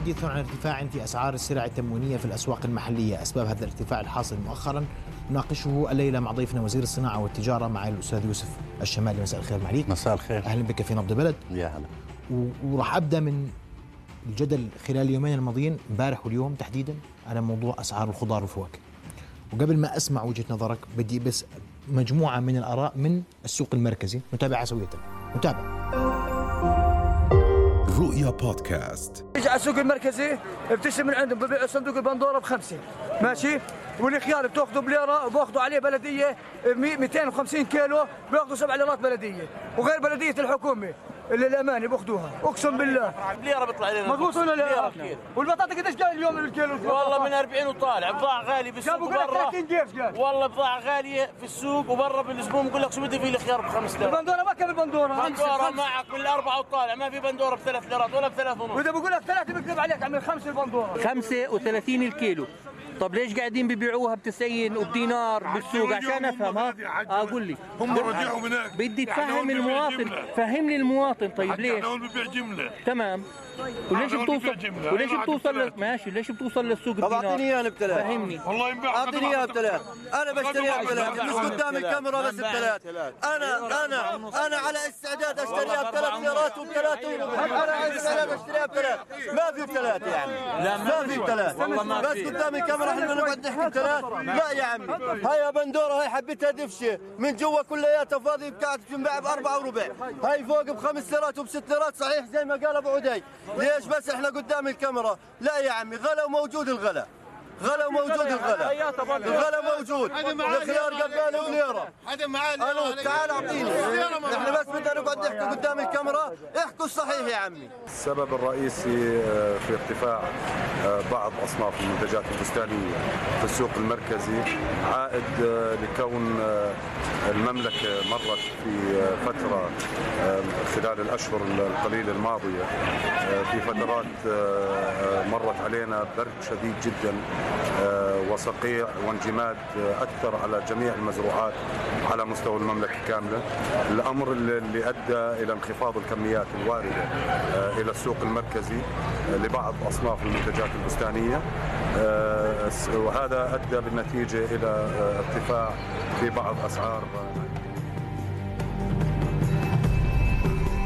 حديث عن ارتفاع في أسعار السلع التموينية في الأسواق المحلية. أسباب هذا الارتفاع الحاصل مؤخرا نناقشه الليلة مع ضيفنا وزير الصناعة والتجارة مع الأستاذ يوسف الشمالي. مساء الخير معليك مساء الخير. أهلا بك في نبض بلد يا هلا. وراح أبدأ من الجدل خلال اليومين الماضيين. امبارح واليوم تحديدا على موضوع أسعار الخضار والفواكه. وقبل ما أسمع وجهة نظرك بدي بس مجموعة من الآراء من السوق المركزي. نتابعها سوية. نتابع رؤيا بودكاست. يجي على السوق المركزي؟ بتشتري من عندهم ببيعوا صندوق البندورة بخمسة. ماشي؟ والخيار بتأخذه بليرة وباخذوا عليه بلدية 250 كيلو بياخذوا سبع ليرات بلدية. وغير بلدية الحكومة اللي الامانه بأخذوها. أقسم بالله. بليرة بيطلع لنا. مضبوط ولا لا؟ والبطاطا قديش جاي اليوم الكيلو والله من 40 وطالع. بضاعة غالية بالسوق جاي والله بضاعة غالية في السوق وبرا بالأسبوع. بقول لك شو بدي في الخيار ب 5000 البندورة ما كان البندورة. بندورة معك بالاربعه وطالع. ما في بندورة ب 3000 البندوره بثلاث ونص. وإذا بقول لك ثلاثة بكذب عليك عمي خمسة البندورة. 35 الكيلو. طب ليش قاعدين ببيعوها ب 90 وبدينار بالسوق؟ عشان أفهم ها؟ أقول لي. هم رجعوا هناك. بدي يعني تفهم المواطن. فهمني المواطن. طيب يعني ليش؟ ببيع جملة. تمام. وليش بتوصل. وليش بتوصل ماشي ليش بتوصل للسوق طب أعطيني اياه بثلاث فهمني. والله ينباع. أعطيني اياه بثلاث أنا بشتريها بثلاث مش قدام الكاميرا بس بثلاث أنا أنا أنا على استعداد أشتريها بثلاث ليرات وبثلاث أنا على استعداد أشتريها بثلاث. ما في بثلاث يعني. ما في. بثلاث. بس قدام الكاميرا إحنا نقعد نحكي بثلاث. لا يا عمي. هاي بندورة هاي حبيتها دفشة. من جوا كلياتها فاضي بتاعت تنباع بأربعة وربع. هاي فوق بخمس ليرات وبست ليرات صحيح زي ما قال أبو عدي. ليش بس إحنا قدام الكاميرا؟ لا يا عمي غلا وموجود الغلا. غلا موجود الغلا. الغلا موجود. الخيار قباله بليره هذا معاه ألو تعال أعطيني. إحنا بس بدنا نقعد نحكي قدام الكاميرا؟ احكوا الصحيح يا عمي. السبب الرئيسي آه، في ارتفاع آه، بعض أصناف المنتجات البستانية في السوق المركزي عائد آه، لكون المملكة مرت في فترة خلال الأشهر القليلة الماضية آه، في فترات آه، آه، مرت علينا برد شديد جدا وصقيع وانجماد أكثر على جميع المزروعات على مستوى المملكة كاملة. الأمر اللي أدى إلى انخفاض الكميات الواردة إلى السوق المركزي لبعض أصناف المنتجات البستانية وهذا أدى بالنتيجة إلى ارتفاع في بعض أسعار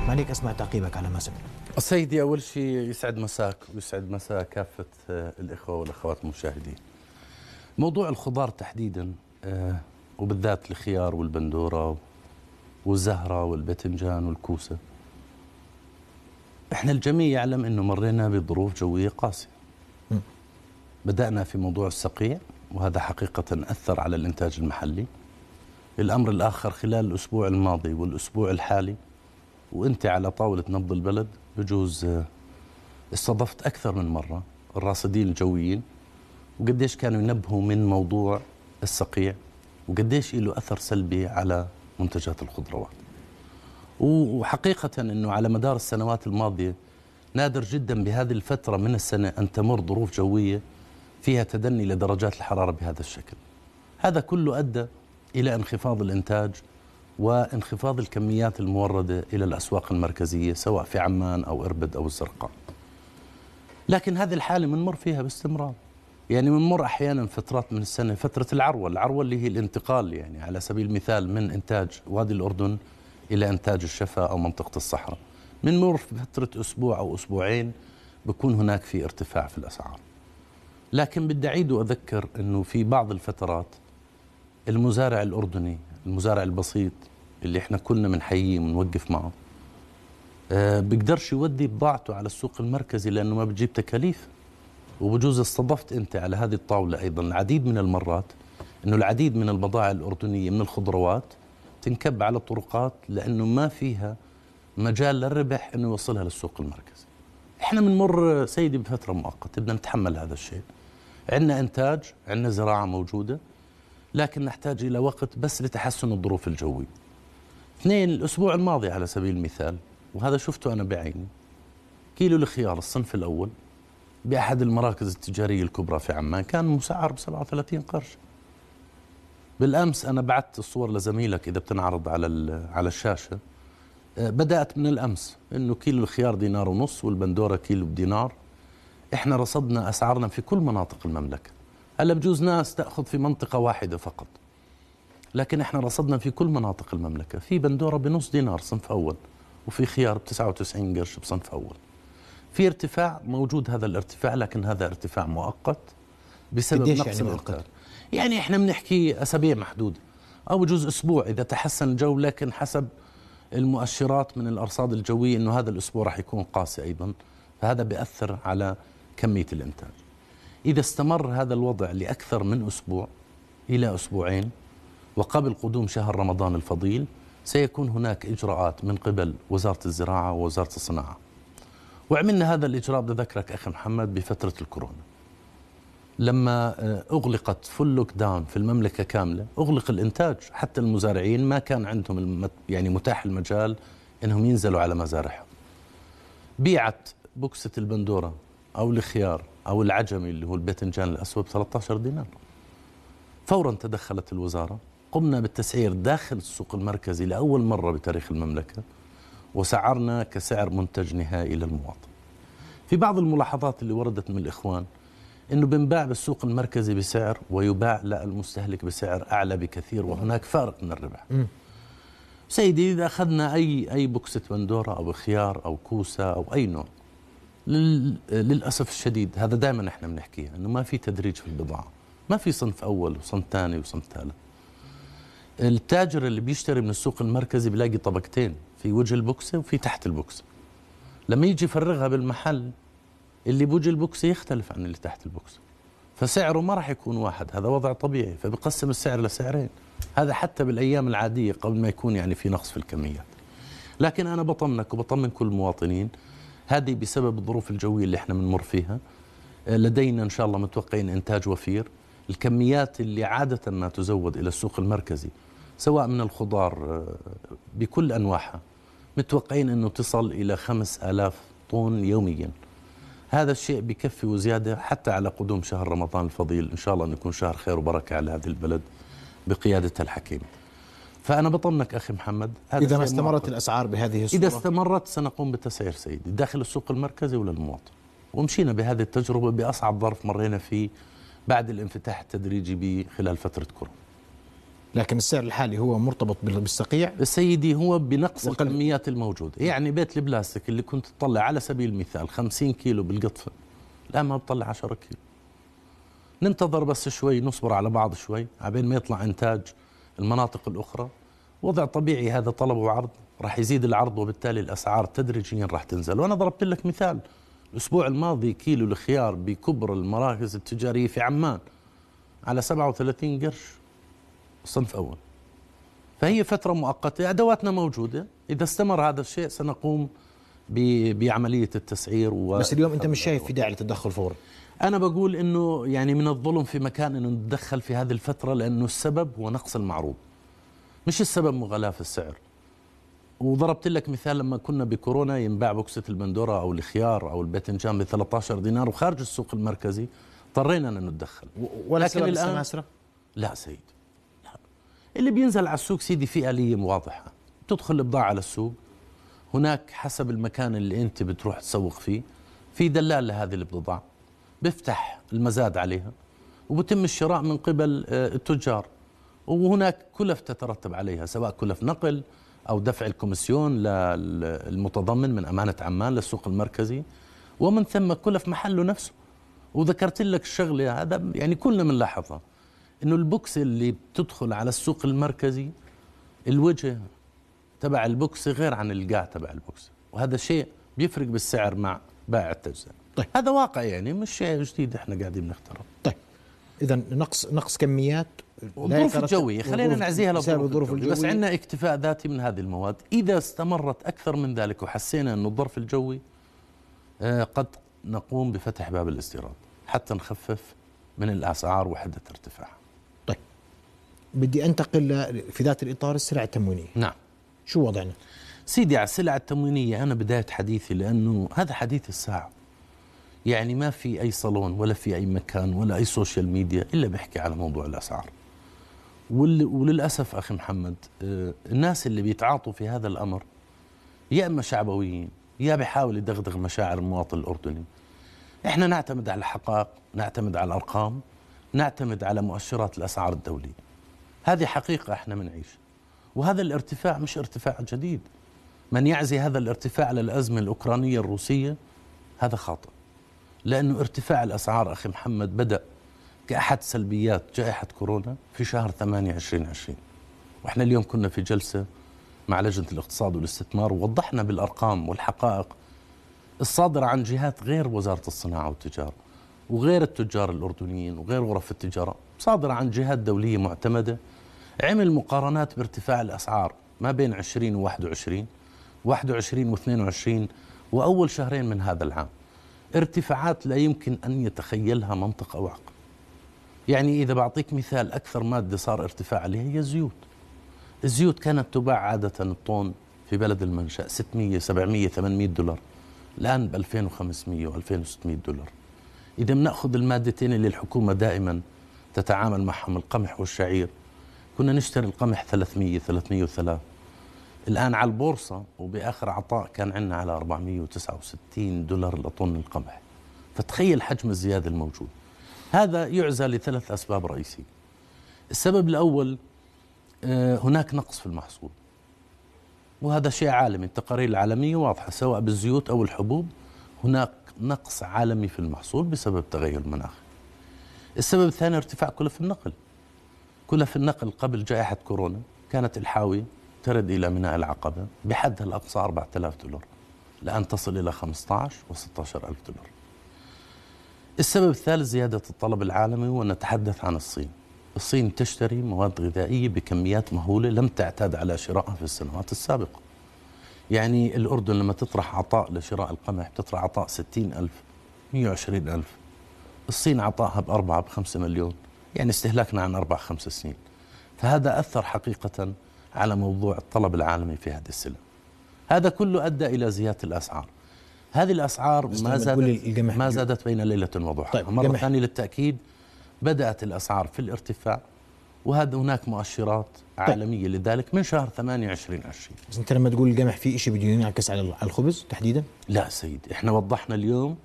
مالك أسمع تعقيبك على ما سمعت. سيدي أول شيء يسعد مساك ويسعد مساء كافة آه، الإخوة والأخوات المشاهدين. موضوع الخضار تحديدا آه، وبالذات الخيار والبندورة والزهرة والباذنجان والكوسة. إحنا الجميع يعلم إنه مرينا بظروف جوية قاسية. بدأنا في موضوع السقيع وهذا حقيقة أثر على الإنتاج المحلي. الأمر الآخر خلال الأسبوع الماضي والأسبوع الحالي وانت على طاولة نبض البلد بجوز آه، استضفت أكثر من مرة الراصدين الجويين وقديش كانوا ينبهوا من موضوع الصقيع وقديش له أثر سلبي على منتجات الخضروات. وحقيقة إنه على مدار السنوات الماضية نادر جدا بهذه الفترة من السنة أن تمر ظروف جوية فيها تدني لدرجات الحرارة بهذا الشكل. هذا كله أدى إلى انخفاض الإنتاج وانخفاض الكميات الموردة إلى الأسواق المركزية سواء في عمان أو إربد أو الزرقاء. لكن هذه الحالة بنمر فيها باستمرار. يعني بنمر أحيانا فترات من السنة فترة العروة، العروة اللي هي الانتقال يعني على سبيل المثال من إنتاج وادي الأردن إلى إنتاج الشفا أو منطقة الصحراء. بنمر في فترة أسبوع أو أسبوعين بكون هناك في ارتفاع في الأسعار. لكن بدي أعيد وأذكر إنه في بعض الفترات المزارع الأردني المزارع البسيط اللي إحنا كلنا بنحييه ونوقف معه آه بيقدرش يودي بضاعته على السوق المركزي لأنه ما بتجيب تكاليف وبجوز استضفت أنت على هذه الطاولة أيضا العديد من المرات إنه العديد من البضائع الأردنية من الخضروات تنكب على الطرقات لأنه ما فيها مجال للربح إنه يوصلها للسوق المركزي. إحنا بنمر سيدي بفترة مؤقتة بدنا نتحمل هذا الشيء. عندنا إنتاج، عندنا زراعة موجودة لكن نحتاج إلى وقت بس لتحسن الظروف الجوية. اثنين الأسبوع الماضي على سبيل المثال وهذا شفته أنا بعيني كيلو الخيار الصنف الأول بأحد المراكز التجارية الكبرى في عمان كان مسعر ب 37 قرش. بالأمس أنا بعثت الصور لزميلك إذا بتنعرض على على الشاشة آه، بدأت من الأمس إنه كيلو الخيار دينار ونص والبندورة كيلو بدينار إحنا رصدنا أسعارنا في كل مناطق المملكة هلا بجوز ناس تأخذ في منطقة واحدة فقط؟ لكن إحنا رصدنا في كل مناطق المملكة. في بندورة بنص دينار صنف أول وفي خيار ب 99 قرش بصنف أول. في ارتفاع موجود هذا الارتفاع لكن هذا ارتفاع مؤقت بسبب قديش نقص يعني يعني مؤقت؟ يعني إحنا بنحكي أسابيع محدودة أو بجوز أسبوع إذا تحسن الجو لكن حسب المؤشرات من الأرصاد الجوية إنه هذا الأسبوع راح يكون قاسي أيضا. فهذا بيأثر على كمية الإنتاج. إذا استمر هذا الوضع لأكثر من أسبوع إلى أسبوعين وقبل قدوم شهر رمضان الفضيل سيكون هناك إجراءات من قبل وزارة الزراعة ووزارة الصناعة. وعملنا هذا الإجراء بدي اذكرك أخي محمد بفترة الكورونا. لما آه، أغلقت فل لوك داون في المملكة كاملة أغلق الإنتاج حتى المزارعين ما كان عندهم يعني متاح المجال إنهم ينزلوا على مزارعهم. بيعت بوكسة البندورة أو الخيار أو العجمي اللي هو الباذنجان الأسود ب 13 دينار. فورا تدخلت الوزارة قمنا بالتسعير داخل السوق المركزي لأول مرة بتاريخ المملكة وسعرنا كسعر منتج نهائي للمواطن. في بعض الملاحظات اللي وردت من الإخوان إنه بنباع بالسوق المركزي بسعر ويباع للمستهلك بسعر أعلى بكثير وهناك فارق من الربح. سيدي إذا أخذنا أي أي بوكسة بندورة أو خيار أو كوسة أو أي نوع للأسف الشديد هذا دائما إحنا بنحكيها إنه ما في تدريج في البضاعة، ما في صنف أول وصنف ثاني وصنف ثالث. التاجر اللي بيشتري من السوق المركزي بيلاقي طبقتين، في وجه البوكسة وفي تحت البوكسة. لما يجي يفرغها بالمحل اللي بوجه البوكسة يختلف عن اللي تحت البوكسة. فسعره ما راح يكون واحد هذا وضع طبيعي فبقسم السعر لسعرين هذا حتى بالأيام العادية قبل ما يكون يعني في نقص في الكميات لكن أنا بطمنك وبطمن كل المواطنين هذه بسبب الظروف الجوية اللي إحنا بنمر فيها. آه، لدينا إن شاء الله متوقعين إنتاج وفير. الكميات اللي عادة ما تزود إلى السوق المركزي سواء من الخضار آه، بكل أنواعها متوقعين إنه تصل إلى 5000 طن يوميا. هذا الشيء بكفي وزيادة حتى على قدوم شهر رمضان الفضيل. إن شاء الله انه يكون شهر خير وبركة على هذه البلد بقياده الحكيم. فأنا بطمنك أخي محمد هذا إذا ما استمرت مؤقت. الأسعار بهذه الصورة إذا استمرت سنقوم بتسعير سيدي داخل السوق المركزي وللمواطن. ومشينا بهذه التجربة بأصعب ظرف مرينا فيه بعد الانفتاح التدريجي خلال فترة كورونا. لكن السعر الحالي هو مرتبط بال- بالصقيع سيدي هو بنقص وقل- الكميات الموجودة يعني بيت البلاستيك اللي كنت تطلع على سبيل المثال 50 كيلو بالقطفة الآن ما بطلع 10 كيلو ننتظر بس شوي نصبر على بعض شوي عبين ما يطلع إنتاج المناطق الأخرى. وضع طبيعي هذا طلب وعرض راح يزيد العرض وبالتالي الأسعار تدريجيا راح تنزل. وأنا ضربت لك مثال الأسبوع الماضي كيلو الخيار بكبر المراكز التجارية في عمان على 37 قرش صنف أول. فهي فترة مؤقتة أدواتنا موجودة. إذا استمر هذا الشيء سنقوم بعملية التسعير و... بس اليوم أنت مش شايف في داعي للتدخل فوري أنا بقول إنه يعني من الظلم في مكان إنه نتدخل في هذه الفترة لأنه السبب هو نقص المعروض. مش السبب مغالاة في السعر. وضربت لك مثال لما كنا بكورونا ينباع بوكسة البندورة أو الخيار أو الباذنجان ب 13 دينار وخارج السوق المركزي اضطرينا أن نتدخل. ولا لكن سبب الآن- السماسرة لا سيد لا. اللي بينزل على السوق سيدي في آلية واضحة. تدخل البضاعة على السوق. هناك حسب المكان اللي أنت بتروح تسوق فيه في دلال لهذه البضاعة. بيفتح المزاد عليها وبتم الشراء من قبل آه، التجار. وهناك كلف تترتب عليها سواء كلف نقل أو دفع ال commission للمتضمن من أمانة عمان للسوق المركزي. ومن ثم كلف محله نفسه. وذكرت لك الشغلة هذا يعني كلنا بنلاحظها إنه ال box اللي بتدخل على السوق المركزي الوجه تبع ال box غير عن القاع تبع ال box. وهذا شيء بيفرق بالسعر مع بائع التجزئة. طيب. هذا واقع يعني مش شيء جديد إحنا قاعدين نختاره. طيب. اذا نقص نقص كميات. الظروف الجوية. خلينا نعزيها للظروف الجوية. بس. عندنا اكتفاء ذاتي من هذه المواد. إذا استمرت أكثر من ذلك وحسينا أنه الظرف الجوي آه، قد نقوم بفتح باب الاستيراد. حتى نخفف من الأسعار وحدة ارتفاعها طيب. بدي أنتقل ل- في ذات الإطار السلع التموينية. نعم. شو وضعنا؟ سيدي على السلع التموينية أنا بداية حديثي لأنه هذا حديث الساعة. يعني ما في أي صالون ولا في أي مكان ولا أي social media إلا بيحكي على موضوع الأسعار. وللأسف أخي محمد آه، الناس اللي بيتعاطوا في هذا الأمر يا إما شعبويين يا بيحاول يدغدغ مشاعر المواطن الأردني. إحنا نعتمد على الحقائق نعتمد على الأرقام نعتمد على مؤشرات الأسعار الدولية. هذه حقيقة إحنا بنعيش وهذا الارتفاع مش ارتفاع جديد. من يعزي هذا الارتفاع على الأزمة الأوكرانية الروسية هذا خاطئ. لأنه ارتفاع الأسعار أخي محمد بدأ كأحد سلبيات جائحة كورونا في شهر 8 2020 وإحنا اليوم كنا في جلسة مع لجنة الاقتصاد والاستثمار ووضحنا بالأرقام والحقائق الصادرة عن جهات غير وزارة الصناعة والتجارة وغير التجار الأردنيين وغير غرف التجارة صادرة عن جهات دولية معتمدة عمل مقارنات بارتفاع الأسعار ما بين 20 و 21 21 و 22 وأول شهرين من هذا العام. ارتفاعات لا يمكن أن يتخيلها منطق أو عقل يعني إذا بعطيك مثال أكثر مادة صار ارتفاع عليها هي الزيوت. الزيوت كانت تباع عادة الطن في بلد المنشأ 600 700 800 دولار. الآن ب 2500 و 2600 دولار. إذا بنأخذ المادتين اللي الحكومة دائما تتعامل معهم القمح والشعير. كنا نشتري القمح 300 303 الآن على البورصة وبآخر عطاء كان عندنا على 469 دولار لطن القمح. فتخيل حجم الزيادة الموجود. هذا يعزى لثلاث أسباب رئيسية. السبب الأول آه، هناك نقص في المحصول. وهذا شيء عالمي. التقارير العالمية واضحة. سواء بالزيوت أو الحبوب هناك نقص عالمي في المحصول بسبب تغير المناخ. السبب الثاني ارتفاع كلف النقل. كلف النقل قبل جائحة كورونا كانت الحاوي ترد إلى ميناء العقبة بحدها الأقصى 4000 دولار الآن تصل إلى 15 و 16 ألف دولار. السبب الثالث زيادة الطلب العالمي ونتحدث عن الصين. الصين تشتري مواد غذائية بكميات مهولة لم تعتاد على شرائها في السنوات السابقة. يعني الأردن لما تطرح عطاء لشراء القمح تطرح عطاء 60 ألف 120 ألف. الصين عطاها بأربعة بخمسة مليون يعني استهلاكنا عن أربع خمس سنين. فهذا أثر حقيقة على موضوع الطلب العالمي في هذه السلع هذا كله أدى إلى زيادة الأسعار. هذه الأسعار ما زادت ما زادت بين ليلة وضحاها طيب مرة ثانية للتأكيد بدأت الأسعار في الارتفاع وهذا هناك مؤشرات طيب. عالمية لذلك من شهر 8 2020 بس أنت لما تقول القمح في شيء بده ينعكس على الخبز تحديدا؟ لا سيدي إحنا وضحنا اليوم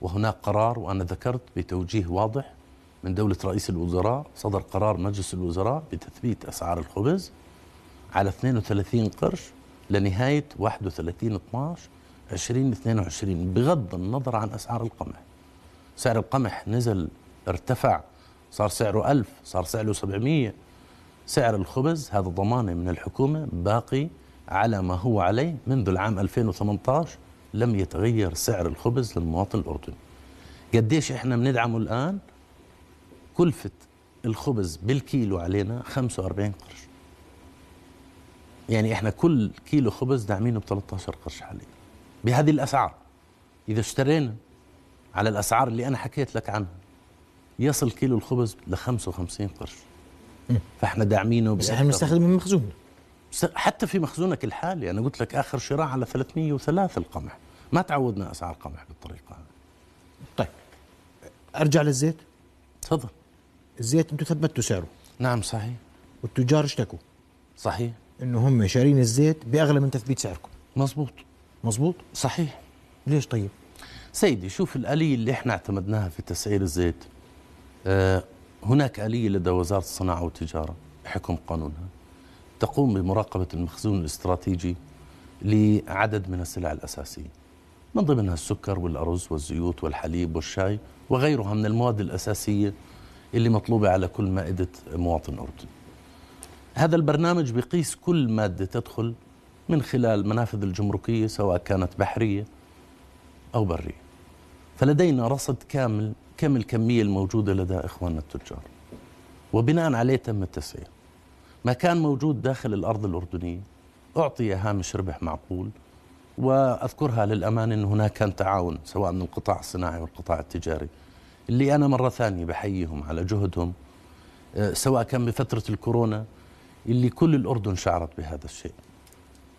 وهناك قرار وأنا ذكرت بتوجيه واضح من دولة رئيس الوزراء صدر قرار مجلس الوزراء بتثبيت أسعار الخبز. على 32 قرش لنهاية 31 12 2022 بغض النظر عن أسعار القمح. سعر القمح نزل ارتفع صار سعره 1000 صار سعره 700 سعر الخبز هذا ضمانة من الحكومة باقي على ما هو عليه منذ العام 2018 لم يتغير سعر الخبز للمواطن الأردني. قديش إحنا بندعمه الآن؟ كلفة الخبز بالكيلو علينا 45 قرش. يعني إحنا كل كيلو خبز داعمينه ب 13 قرش حاليا بهذه الأسعار. إذا اشترينا على الأسعار اللي أنا حكيت لك عنها يصل كيلو الخبز ل 55 قرش. فإحنا داعمينه بس إحنا بنستخدم من مخزون. حتى في مخزونك الحالي. أنا قلت لك آخر شراء على 303 القمح. ما تعودنا أسعار القمح بالطريقة هذه. طيب. أرجع للزيت. تفضل. الزيت أنتم ثبتوا سعره. نعم صحيح. والتجار اشتكوا. صحيح. إنه هم شارين الزيت بأغلى من تثبيت سعركم. مزبوط مزبوط صحيح. ليش طيب؟ سيدي شوف الآلية اللي إحنا اعتمدناها في تسعير الزيت آه هناك آلية لدى وزارة الصناعة والتجارة بحكم قانونها. تقوم بمراقبة المخزون الاستراتيجي لعدد من السلع الأساسية من ضمنها السكر والأرز والزيوت والحليب والشاي وغيرها من المواد الأساسية اللي مطلوبة على كل مائدة مواطن أردني. هذا البرنامج بيقيس كل مادة تدخل من خلال منافذ الجمركية سواء كانت بحرية أو برية. فلدينا رصد كامل كم الكمية الموجودة لدى إخواننا التجار. وبناء عليه تم التسعير. ما كان موجود داخل الأرض الأردنية. أعطي هامش ربح معقول. وأذكرها للأمان أن هناك كان تعاون سواء من القطاع الصناعي والقطاع التجاري. اللي أنا مرة ثانية بحييهم على جهدهم آه، سواء كان بفترة الكورونا اللي كل الأردن شعرت بهذا الشيء.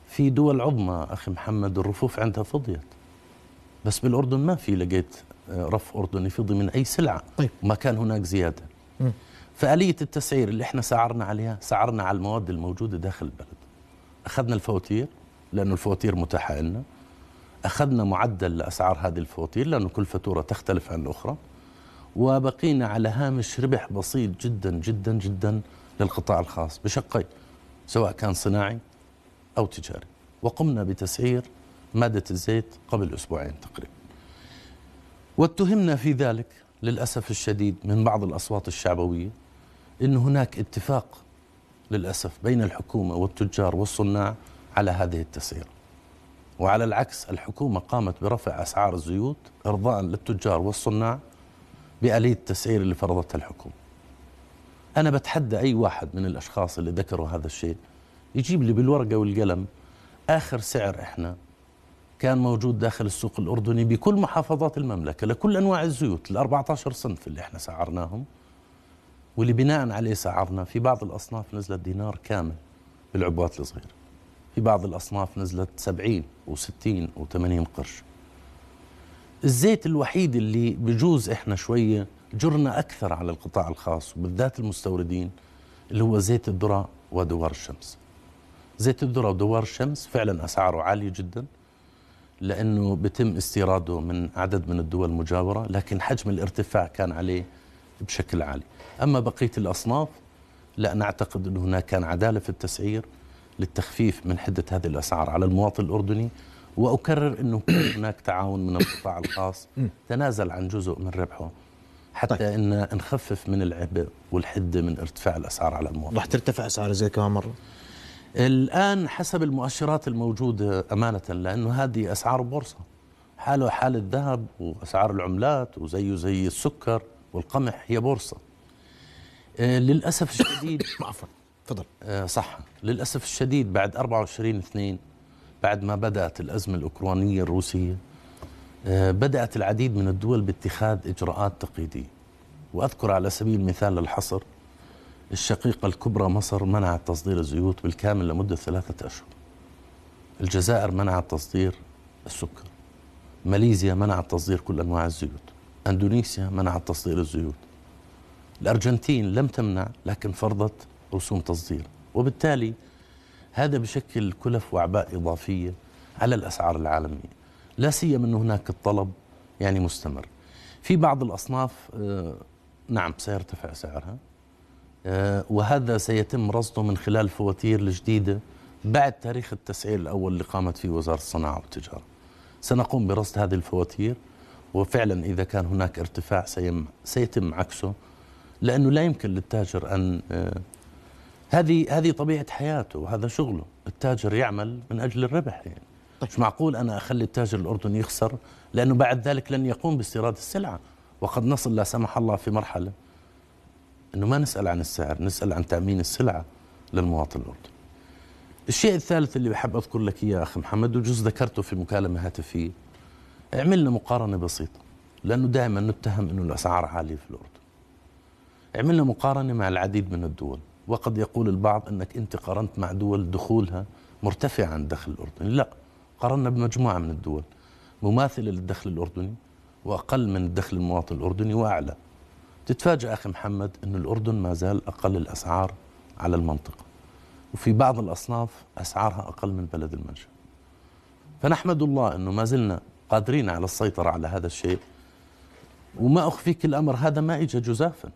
في دول عظمى أخي محمد الرفوف عندها فضيت. بس بالأردن ما في لقيت آه، رف أردني فضي من أي سلعة. طيب. ما كان هناك زيادة. م. فآلية التسعير اللي إحنا سعرنا عليها سعرنا على المواد الموجودة داخل البلد. أخذنا الفواتير لأنه الفواتير متاحة لنا أخذنا معدل لأسعار هذه الفواتير لأنه كل فاتورة تختلف عن الأخرى. وبقينا على هامش ربح بسيط جدا جدا جدا. للقطاع الخاص بشقين سواء كان صناعي أو تجاري. وقمنا بتسعير مادة الزيت قبل أسبوعين تقريبا. واتهمنا في ذلك للأسف الشديد من بعض الأصوات الشعبوية أن هناك اتفاق للأسف بين الحكومة والتجار والصناع على هذه التسعير. وعلى العكس الحكومة قامت برفع أسعار الزيوت إرضاء للتجار والصناع بآلية التسعير اللي فرضتها الحكومة. أنا بتحدى أي واحد من الأشخاص اللي ذكروا هذا الشيء. يجيب لي بالورقة والقلم آخر سعر إحنا كان موجود داخل السوق الأردني بكل محافظات المملكة لكل أنواع الزيوت ال 14 صنف اللي إحنا سعرناهم. واللي بناء عليه سعرنا في بعض الأصناف نزلت دينار كامل بالعبوات الصغيرة. في بعض الأصناف نزلت 70 و60 و80 قرش. الزيت الوحيد اللي بجوز إحنا شوية جرنا أكثر على القطاع الخاص وبالذات المستوردين اللي هو زيت الذرة ودوار الشمس. زيت الذرة ودوار الشمس فعلا أسعاره عالية جدا لأنه بتم استيراده من عدد من الدول المجاورة لكن حجم الارتفاع كان عليه بشكل عالي. أما بقية الأصناف لا نعتقد أن هناك كان عدالة في التسعير للتخفيف من حدة هذه الأسعار على المواطن الأردني. وأكرر أنه كان هناك تعاون من القطاع الخاص تنازل عن جزء من ربحه. حتى طيب. إن نخفف من العبء والحده من ارتفاع الأسعار على المواطن. رح ترتفع أسعار الزيت كمان مرة؟ الآن حسب المؤشرات الموجودة أمانة لأنه هذه أسعار بورصة. حاله حال الذهب وأسعار العملات وزيه زي السكر والقمح هي بورصة. آه، للأسف الشديد عفوا تفضل آه، صح للأسف الشديد بعد 24 2 بعد ما بدأت الأزمة الأوكرانية الروسية بدأت العديد من الدول باتخاذ إجراءات تقييدية وأذكر على سبيل المثال للحصر الشقيقة الكبرى مصر منعت تصدير الزيوت بالكامل لمدة ثلاثة أشهر. الجزائر منعت تصدير السكر. ماليزيا منعت تصدير كل أنواع الزيوت. أندونيسيا منعت تصدير الزيوت. الأرجنتين لم تمنع لكن فرضت رسوم تصدير. وبالتالي هذا بشكل كلف وأعباء إضافية على الأسعار العالمية. لا سيما أن هناك الطلب يعني مستمر. في بعض الأصناف آه، نعم سيرتفع سعرها آه، وهذا سيتم رصده من خلال فواتير الجديدة بعد تاريخ التسعير الأول اللي قامت فيه وزارة الصناعة والتجارة. سنقوم برصد هذه الفواتير وفعلا إذا كان هناك ارتفاع سيتم عكسه لأنه لا يمكن للتاجر أن آه، هذه هذه طبيعة حياته وهذا شغله. التاجر يعمل من أجل الربح يعني. مش معقول أنا أخلي التاجر الأردني يخسر لأنه بعد ذلك لن يقوم باستيراد السلعة. وقد نصل لا سمح الله في مرحلة أنه ما نسأل عن السعر نسأل عن تأمين السلعة للمواطن الأردني. الشيء الثالث اللي بحب أذكر لك إياه أخي محمد وجزء ذكرته في مكالمة هاتفية عملنا مقارنة بسيطة لأنه دائما نتهم أنه الأسعار عالية في الأردن. عملنا مقارنة مع العديد من الدول وقد يقول البعض أنك أنت قارنت مع دول دخولها مرتفع عن دخل الأردن. لا قارنا بمجموعة من الدول مماثلة للدخل الأردني وأقل من الدخل المواطن الأردني وأعلى. تتفاجأ أخي محمد أن الأردن ما زال أقل الأسعار على المنطقة وفي بعض الأصناف أسعارها أقل من بلد المنشأ. فنحمد الله أنه ما زلنا قادرين على السيطرة على هذا الشيء وما أخفيك الأمر هذا ما إجا جزافا.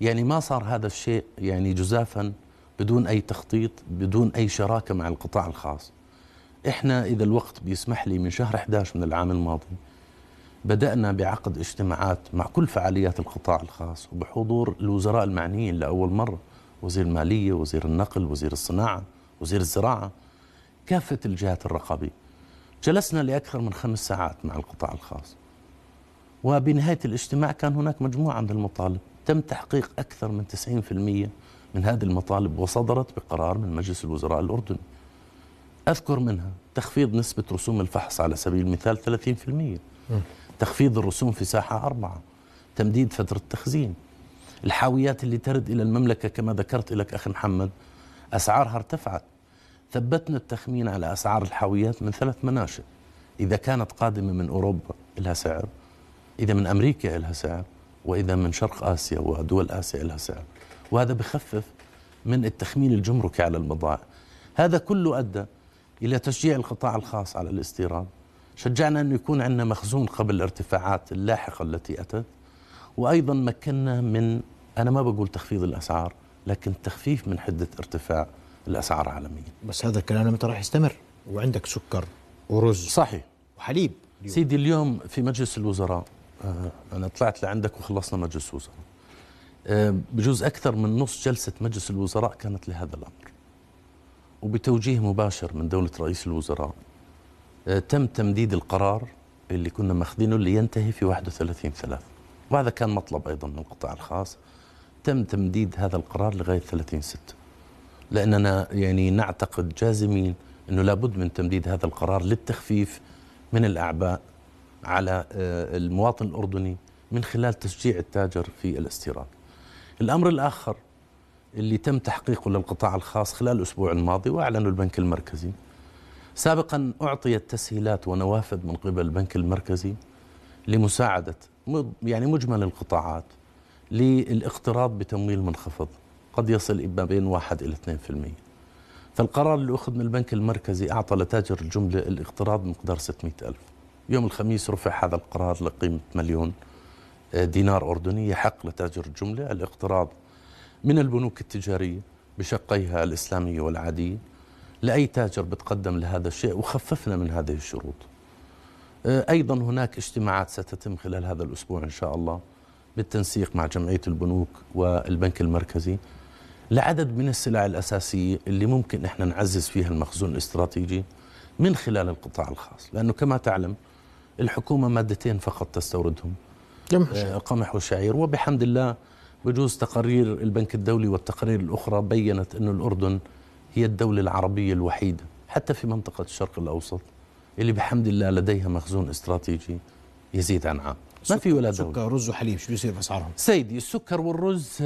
يعني ما صار هذا الشيء يعني جزافا بدون أي تخطيط بدون أي شراكة مع القطاع الخاص. إحنا إذا الوقت بيسمح لي من شهر 11 من العام الماضي بدأنا بعقد اجتماعات مع كل فعاليات القطاع الخاص وبحضور الوزراء المعنيين لأول مرة وزير المالية وزير النقل وزير الصناعة وزير الزراعة كافة الجهات الرقابية. جلسنا لأكثر من خمس ساعات مع القطاع الخاص. وبنهاية الاجتماع كان هناك مجموعة من المطالب. تم تحقيق أكثر من 90% من هذه المطالب وصدرت بقرار من مجلس الوزراء الأردني. أذكر منها تخفيض نسبة رسوم الفحص على سبيل المثال 30% تخفيض الرسوم في ساحة أربعة. تمديد فترة التخزين الحاويات اللي ترد إلى المملكة كما ذكرت لك أخي محمد أسعارها ارتفعت. ثبتنا التخمين على أسعار الحاويات من ثلاث مناشئ. إذا كانت قادمة من أوروبا لها سعر إذا من أمريكا لها سعر وإذا من شرق آسيا ودول آسيا لها سعر. وهذا بخفف من التخمين الجمركي على البضائع هذا كله أدى إلى تشجيع القطاع الخاص على الاستيراد شجعنا أن يكون عندنا مخزون قبل الارتفاعات اللاحقة التي أتت. وأيضا مكنا من أنا ما بقول تخفيض الأسعار لكن تخفيف من حدة ارتفاع الأسعار عالميا. بس هذا الكلام متى راح يستمر وعندك سكر ورز صحيح. وحليب اليوم. سيدي اليوم في مجلس الوزراء آه، أنا طلعت لعندك وخلصنا مجلس الوزراء. آه، بجوز أكثر من نص جلسة مجلس الوزراء كانت لهذا الأمر. وبتوجيه مباشر من دولة رئيس الوزراء آه، تم تمديد القرار اللي كنا ماخذينه اللي ينتهي في 31 ثلاث. وهذا كان مطلب أيضا من القطاع الخاص. تم تمديد هذا القرار لغاية 30 ستة لأننا يعني نعتقد جازمين أنه لابد من تمديد هذا القرار للتخفيف من الأعباء على آه، المواطن الأردني من خلال تشجيع التاجر في الاستيراد. الأمر الآخر اللي تم تحقيقه للقطاع الخاص خلال الأسبوع الماضي وأعلنه البنك المركزي. سابقا أعطيت تسهيلات ونوافذ من قبل البنك المركزي لمساعدة يعني مجمل القطاعات للاقتراض بتمويل منخفض. قد يصل ما بين 1 إلى 2% فالقرار اللي أخذ من البنك المركزي أعطى لتاجر الجملة الاقتراض بمقدار 600 ألف. يوم الخميس رفع هذا القرار لقيمة مليون آه، دينار أردني يحق لتاجر الجملة الاقتراض من البنوك التجارية بشقيها الإسلامية والعادية لأي تاجر بتقدم لهذا الشيء وخففنا من هذه الشروط. آه، أيضا هناك اجتماعات ستتم خلال هذا الأسبوع إن شاء الله بالتنسيق مع جمعية البنوك والبنك المركزي لعدد من السلع الأساسية اللي ممكن إحنا نعزز فيها المخزون الاستراتيجي من خلال القطاع الخاص. لأنه كما تعلم الحكومة مادتين فقط تستوردهم آه، القمح والشعير وبحمد الله بجوز تقارير البنك الدولي والتقارير الأخرى بينت أن الأردن هي الدولة العربية الوحيدة حتى في منطقة الشرق الأوسط اللي بحمد الله لديها مخزون استراتيجي يزيد عن عام. ما في ولا دولة. سكر رز وحليب شو بيصير بأسعارهم سيدي السكر والرز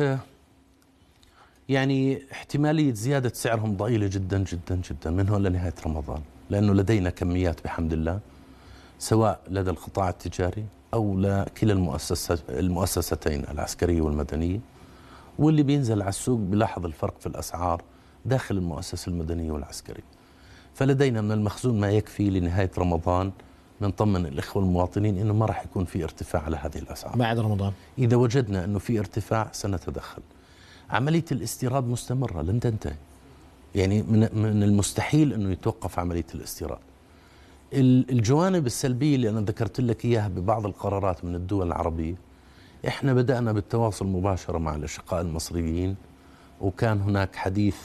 يعني احتمالية زيادة سعرهم ضئيلة جدا جدا جدا من هون لنهاية رمضان لأنه لدينا كميات بحمد الله سواء لدى القطاع التجاري أو لكلا المؤسسات المؤسستين العسكرية والمدنية واللي بينزل على السوق بلاحظ الفرق في الأسعار داخل المؤسسة المدنية والعسكرية. فلدينا من المخزون ما يكفي لنهاية رمضان نطمن الإخوة المواطنين أنه ما راح يكون في ارتفاع على هذه الأسعار. بعد رمضان. إذا وجدنا أنه في ارتفاع سنتدخل. عملية الاستيراد مستمرة لن تنتهي. يعني من, من المستحيل أنه يتوقف عملية الاستيراد. الجوانب السلبية اللي أنا ذكرت لك إياها ببعض القرارات من الدول العربية. إحنا بدأنا بالتواصل مباشرة مع الأشقاء المصريين وكان هناك حديث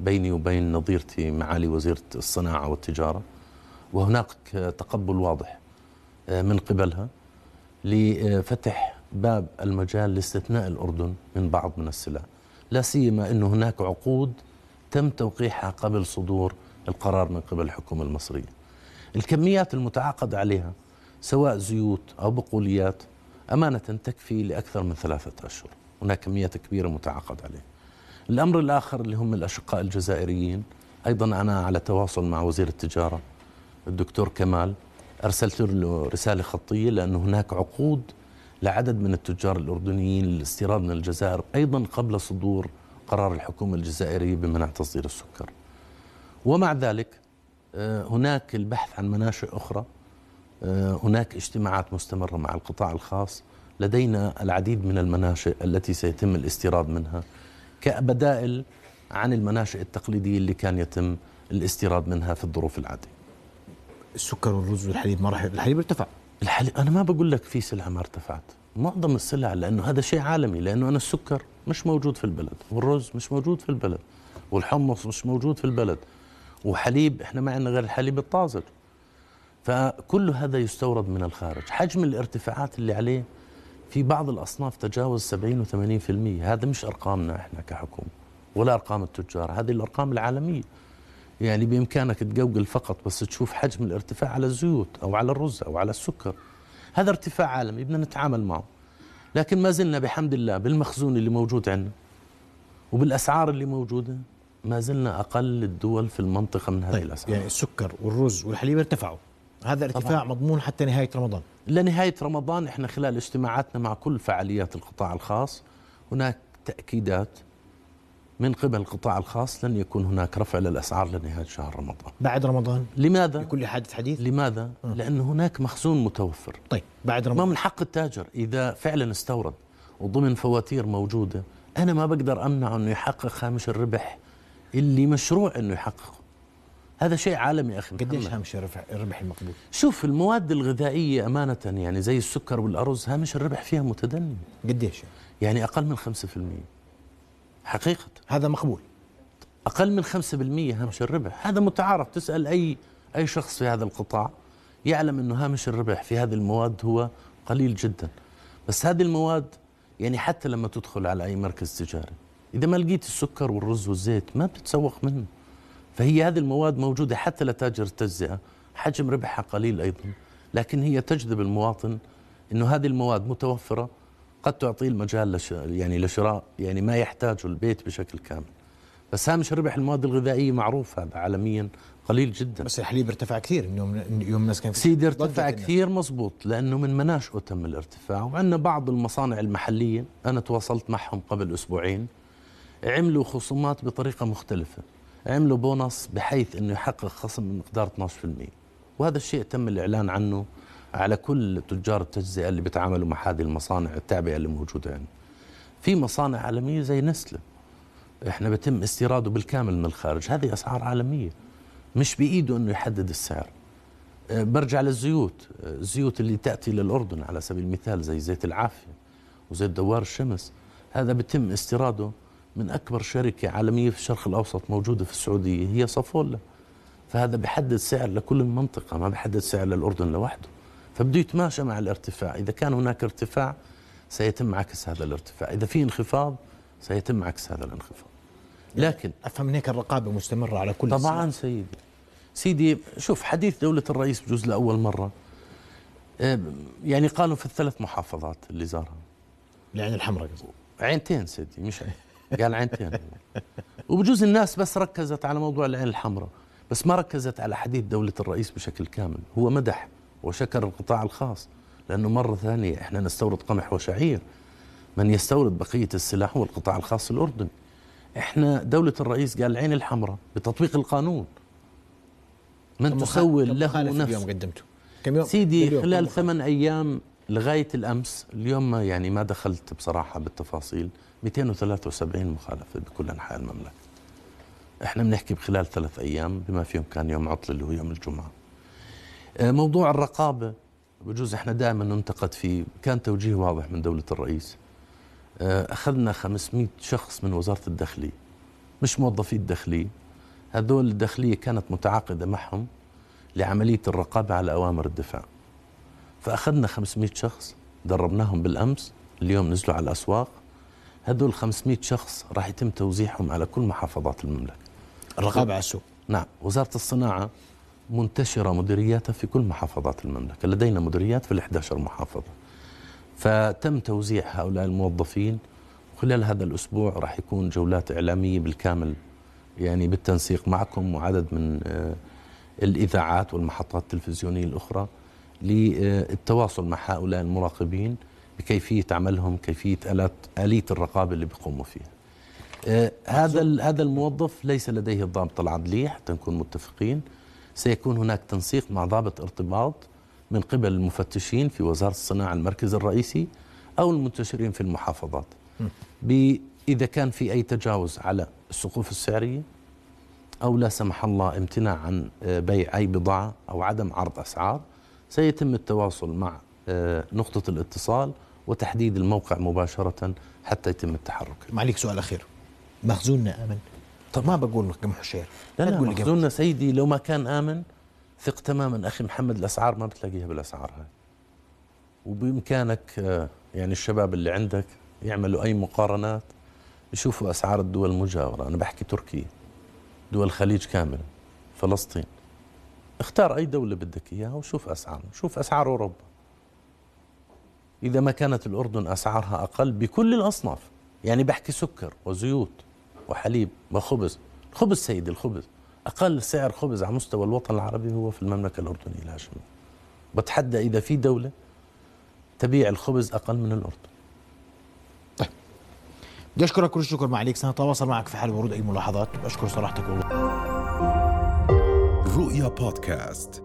بيني وبين نظيرتي معالي وزيرة الصناعة والتجارة وهناك تقبل واضح من قبلها لفتح باب المجال لاستثناء الأردن من بعض من السلع. لا سيما أنه هناك عقود تم توقيعها قبل صدور القرار من قبل الحكومة المصرية. الكميات المتعاقد عليها سواء زيوت أو بقوليات أمانة تكفي لأكثر من ثلاثة أشهر. هناك كميات كبيرة متعاقد عليها. الأمر الآخر اللي هم الأشقاء الجزائريين أيضا أنا على تواصل مع وزير التجارة الدكتور كمال أرسلت له رسالة خطية لأن هناك عقود لعدد من التجار الأردنيين للاستيراد من الجزائر أيضا قبل صدور قرار الحكومة الجزائرية بمنع تصدير السكر. ومع ذلك هناك البحث عن مناشئ أخرى. آه، هناك اجتماعات مستمرة مع القطاع الخاص. لدينا العديد من المناشئ التي سيتم الاستيراد منها. كبدائل عن المناشئ التقليدية اللي كان يتم الاستيراد منها في الظروف العادية. السكر والرز والحليب ما راح الحليب ارتفع. الحليب أنا ما بقول لك في سلعة ما ارتفعت. معظم السلع لأنه هذا شيء عالمي لأنه أنا السكر مش موجود في البلد والرز مش موجود في البلد والحمص مش موجود في البلد. وحليب إحنا ما عندنا غير الحليب الطازج. فكل هذا يستورد من الخارج. حجم الارتفاعات اللي عليه في بعض الأصناف تجاوز 70 و80% هذا مش أرقامنا إحنا كحكومة ولا أرقام التجار. هذه الأرقام العالمية. يعني بإمكانك تقوقل فقط بس تشوف حجم الارتفاع على الزيوت أو على الرز أو على السكر. هذا ارتفاع عالمي بدنا نتعامل معه. لكن ما زلنا بحمد الله بالمخزون اللي موجود عندنا وبالأسعار اللي موجودة. ما زلنا أقل الدول في المنطقة من هذه طيب الأسعار يعني السكر والرز والحليب ارتفعوا. هذا ارتفاع طبعا. مضمون حتى نهاية رمضان. لنهاية رمضان إحنا خلال اجتماعاتنا مع كل فعاليات القطاع الخاص هناك تأكيدات من قبل القطاع الخاص لن يكون هناك رفع للأسعار لنهاية شهر رمضان. بعد رمضان؟ لماذا؟ بكل حادث حديث؟ لماذا؟ لأن هناك مخزون متوفر. طيب بعد ما رمضان من حق التاجر إذا فعلا استورد وضمن فواتير موجودة. أنا ما بقدر أمنع أنه يحقق هامش الربح اللي مشروع أنه يحققه. هذا شيء عالمي أخي قديش. هامش الربح الربح المقبول؟ شوف المواد الغذائية أمانة يعني زي السكر والأرز هامش الربح فيها متدني. قديش؟ يعني أقل من 5% حقيقة. هذا مقبول؟ أقل من 5% هامش الربح. هذا متعارف. تسأل أي أي شخص في هذا القطاع يعلم أنه هامش الربح في هذه المواد هو قليل جدا. بس هذه المواد يعني حتى لما تدخل على أي مركز تجاري إذا ما لقيت السكر والرز والزيت ما بتتسوق منه. فهي هذه المواد موجودة حتى لتاجر التجزئة. حجم ربحها قليل أيضا. لكن هي تجذب المواطن أنه هذه المواد متوفرة قد تعطيه المجال لش يعني لشراء يعني ما يحتاجه البيت بشكل كامل. بس هامش ربح المواد الغذائية معروف هذا عالميا قليل جدا. بس الحليب ارتفع كثير اليوم يوم الناس كان سيدي ارتفع. كثير مزبوط لأنه من مناشئه تم الارتفاع. وعندنا بعض المصانع المحلية أنا تواصلت معهم قبل أسبوعين. عملوا خصومات بطريقة مختلفة. عملوا بونص بحيث أنه يحقق خصم من مقدار 12% وهذا الشيء تم الإعلان عنه على كل تجار التجزئة اللي بيتعاملوا مع هذه المصانع التابعة اللي موجودة عندنا في مصانع عالمية زي نسلة إحنا بتم استيراده بالكامل من الخارج. هذه أسعار عالمية. مش بإيده أنه يحدد السعر. أه، برجع للزيوت. أه، الزيوت اللي تأتي للأردن على سبيل المثال زي زيت العافية وزيت دوار الشمس. هذا بتم استيراده من أكبر شركة عالمية في الشرق الأوسط موجودة في السعودية هي صفولة فهذا بحدد سعر لكل المنطقة ما بحدد سعر للأردن لوحده. فبده يتماشى مع الارتفاع. إذا كان هناك ارتفاع سيتم عكس هذا الارتفاع. إذا في انخفاض سيتم عكس هذا الانخفاض. لكن أفهم من هيك الرقابة مستمرة على كل طبعا سيدي. سيدي شوف حديث دولة الرئيس بجوز لأول مرة. يعني قالوا في الثلاث محافظات اللي زارها العين الحمراء عينتين سيدي مش عين قال عينتين وبجوز الناس بس ركزت على موضوع العين الحمراء بس ما ركزت على حديث دولة الرئيس بشكل كامل. هو مدح وشكر القطاع الخاص لأنه مرة ثانية إحنا نستورد قمح وشعير. من يستورد بقية السلاح هو القطاع الخاص الأردني. إحنا دولة الرئيس قال العين الحمراء بتطبيق القانون. من كم له مخالف اليوم نفس قدمته. كم يوم؟ سيدي خلال؟ ثمان أيام لغاية الأمس اليوم ما يعني ما دخلت بصراحة بالتفاصيل. 273 مخالفة بكل أنحاء المملكة. إحنا بنحكي بخلال ثلاث أيام بما فيهم كان يوم عطلة اللي هو يوم الجمعة. آه، موضوع الرقابة بجوز إحنا دائما ننتقد فيه. كان توجيه واضح من دولة الرئيس. آه، أخذنا 500 شخص من وزارة الداخلية مش موظفي الداخلية. هذول الداخلية كانت متعاقدة معهم لعملية الرقابة على أوامر الدفاع. فأخذنا 500 شخص دربناهم بالأمس اليوم نزلوا على الأسواق. هذول 500 شخص راح يتم توزيعهم على كل محافظات المملكة. الرقابه على السوق. نعم. وزارة الصناعة منتشرة مديرياتها في كل محافظات المملكة. لدينا مديريات في ال 11 محافظة. فتم توزيع هؤلاء الموظفين. وخلال هذا الأسبوع راح يكون جولات إعلامية بالكامل يعني بالتنسيق معكم وعدد من آه، الإذاعات والمحطات التلفزيونية الأخرى للتواصل مع هؤلاء المراقبين. بكيفية عملهم كيفية آلات آلية الرقابة اللي بيقوموا فيها. آه، هذا هذا الموظف ليس لديه الضابط العدلي حتى نكون متفقين. سيكون هناك تنسيق مع ضابط ارتباط من قبل المفتشين في وزارة الصناعة المركز الرئيسي أو المنتشرين في المحافظات. إذا كان في أي تجاوز على السقوف السعرية أو لا سمح الله امتناع عن آه، بيع أي بضاعة أو عدم عرض أسعار سيتم التواصل مع نقطة الاتصال وتحديد الموقع مباشرة حتى يتم التحرك. معليك سؤال أخير. مخزوننا آمن؟ طب ما بقول قمح وشعير لا لا. مخزوننا سيدي لو ما كان آمن ثق تماما أخي محمد الأسعار ما بتلاقيها بالأسعار هاي. وبإمكانك آه، يعني الشباب اللي عندك يعملوا أي مقارنات يشوفوا أسعار الدول المجاورة أنا بحكي تركيا دول الخليج كاملة فلسطين. اختار أي دولة بدك إياها وشوف أسعارها شوف أسعار أوروبا. إذا ما كانت الأردن أسعارها أقل بكل الأصناف يعني بحكي سكر وزيوت وحليب وخبز خبز سيدي الخبز أقل سعر خبز على مستوى الوطن العربي هو في المملكة الأردنية الهاشمية بتحدى إذا في دولة تبيع الخبز أقل من الأردن. بدي أشكرك كل الشكر معليك سنتواصل معك في حال ورود أي ملاحظات. واشكر صراحتك والله. رؤيا بودكاست.